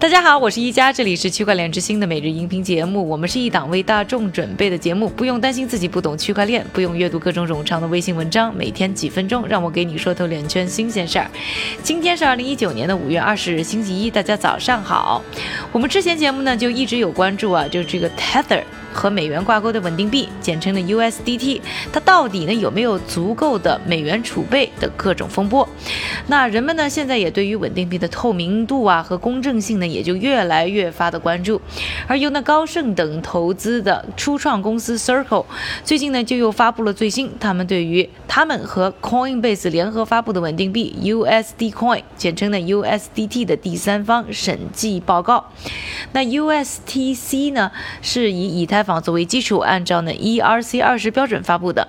大家好，我是一加，这里是区块链之星的每日音频节目。我们是一档为大众准备的节目，不用担心自己不懂区块链，不用阅读各种冗长的微信文章，每天几分钟，让我给你说透链圈新鲜事儿。今天是二零一九年的五月二十日，星期一，大家早上好。我们之前节目呢就一直有关注啊，就是这个 Tether。和美元挂钩的稳定币，简称的 USDT，它到底呢有没有足够的美元储备的各种风波？那人们呢现在也对于稳定币的透明度啊和公正性呢也就越来越发的关注。而由那高盛等投资的初创公司 Circle，最近呢就又发布了最新他们对于他们和 Coinbase 联合发布的稳定币 USD Coin，简称的 USDT 的第三方审计报告。那 USTC 呢是以以太坊作为基础，按照呢 ERC 二十标准发布的。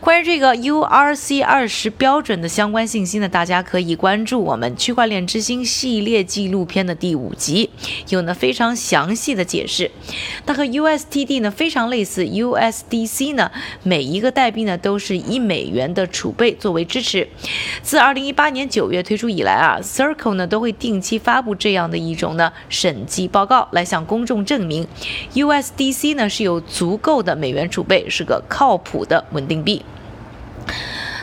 关于这个 URC 二十标准的相关信息呢，大家可以关注我们区块链之星系列纪录片的第五及，有呢非常详细的解释。它和 USTD 呢非常类似，USDC 呢每一个代币呢都是以美元的储备作为支持。自二零一八年九月推出以来啊，Circle 呢都会定期发布这样的一种呢审计报告，来向公众证明 USDC 呢。是有足够的美元储备，是个靠谱的稳定币。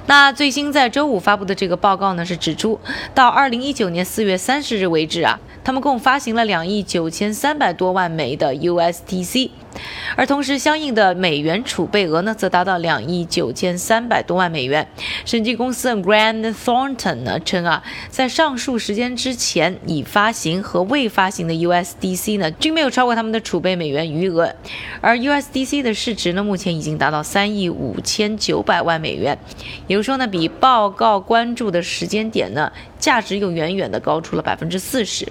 那最新在周五发布的这个报告呢，是指出到二零一九年四月三十日为止啊，他们共发行了两亿九千三百多万枚的 USDC，。而同时，相应的美元储备额呢，则达到两亿九千三百多万美元。审计公司 Grand Thornton 呢称啊，在上述时间之前已发行和未发行的 USDC 呢，均没有超过他们的储备美元余额。而 USDC 的市值呢，目前已经达到三亿五千九百万美元，也就是说呢，比报告关注的时间点呢，价值又远远的高出了百分之四十。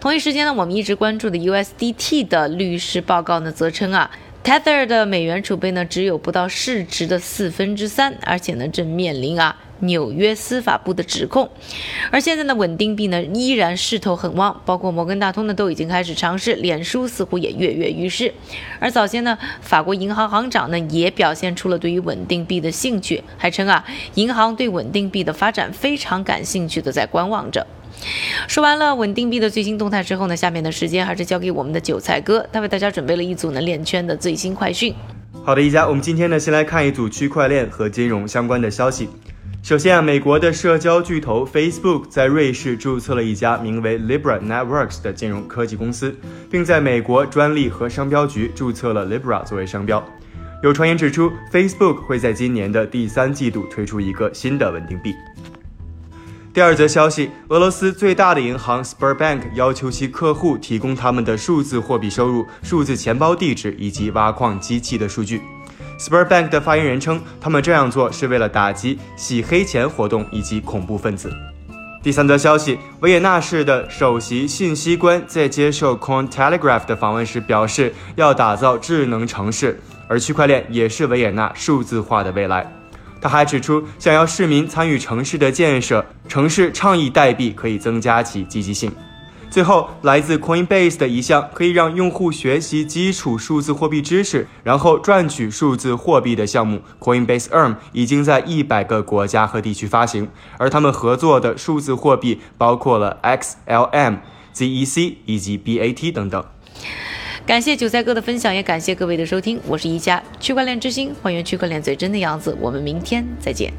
同一时间呢，我们一直关注的 USDT 的律师报告呢，则称啊，Tether 的美元储备呢只有不到市值的四分之三，而且呢正面临啊纽约司法部的指控。而现在呢，稳定币呢依然势头很旺，包括摩根大通呢都已经开始尝试，脸书似乎也跃跃欲试。而早先呢，法国银行行长呢也表现出了对于稳定币的兴趣，还称啊，银行对稳定币的发展非常感兴趣的在观望着。说完了稳定币的最新动态之后呢，下面的时间还是交给我们的韭菜哥，他为大家准备了一组呢链圈的最新快讯。好的，一家，我们今天呢先来看一组区块链和金融相关的消息。首先啊，美国的社交巨头 Facebook 在瑞士注册了一家名为 Libra Networks 的金融科技公司，并在美国专利和商标局注册了 Libra 作为商标。有传言指出，Facebook 会在今年的第三季度推出一个新的稳定币。第二则消息，俄罗斯最大的银行 Sberbank 要求其客户提供他们的数字货币收入、数字钱包地址以及挖矿机器的数据。Sberbank 的发言人称，他们这样做是为了打击洗黑钱活动以及恐怖分子。第三则消息，维也纳市的首席信息官在接受 Cointelegraph 的访问时表示，要打造智能城市，而区块链也是维也纳数字化的未来。他还指出，想要市民参与城市的建设，城市倡议代币可以增加其积极性。最后，来自 Coinbase 的一项可以让用户学习基础数字货币知识，然后赚取数字货币的项目 Coinbase Earn 已经在一百个国家和地区发行，而他们合作的数字货币包括了 XLM、ZEC 以及 BAT 等等。感谢韭菜哥的分享，也感谢各位的收听。我是一家区块链之星，还原区块链最真的样子。我们明天再见。